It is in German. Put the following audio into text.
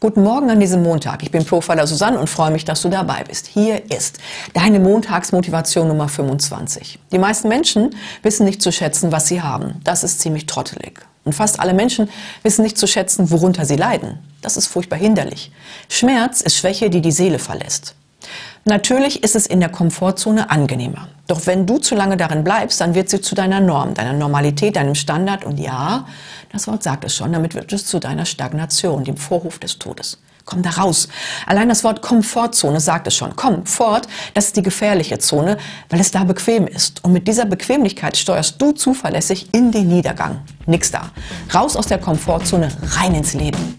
Guten Morgen an diesem Montag. Ich bin Profiler Susanne und freue mich, dass du dabei bist. Hier ist deine Montagsmotivation Nummer 25. Die meisten Menschen wissen nicht zu schätzen, was sie haben. Das ist ziemlich trottelig. Und fast alle Menschen wissen nicht zu schätzen, worunter sie leiden. Das ist furchtbar hinderlich. Schmerz ist Schwäche, die die Seele verlässt. Natürlich ist es in der Komfortzone angenehmer. Doch wenn du zu lange darin bleibst, dann wird sie zu deiner Norm, deiner Normalität, deinem Standard. Und ja, das Wort sagt es schon, damit wird es zu deiner Stagnation, dem Vorhof des Todes. Komm da raus. Allein das Wort Komfortzone sagt es schon. Komm fort, das ist die gefährliche Zone, weil es da bequem ist. Und mit dieser Bequemlichkeit steuerst du zuverlässig in den Niedergang. Nix da. Raus aus der Komfortzone, rein ins Leben.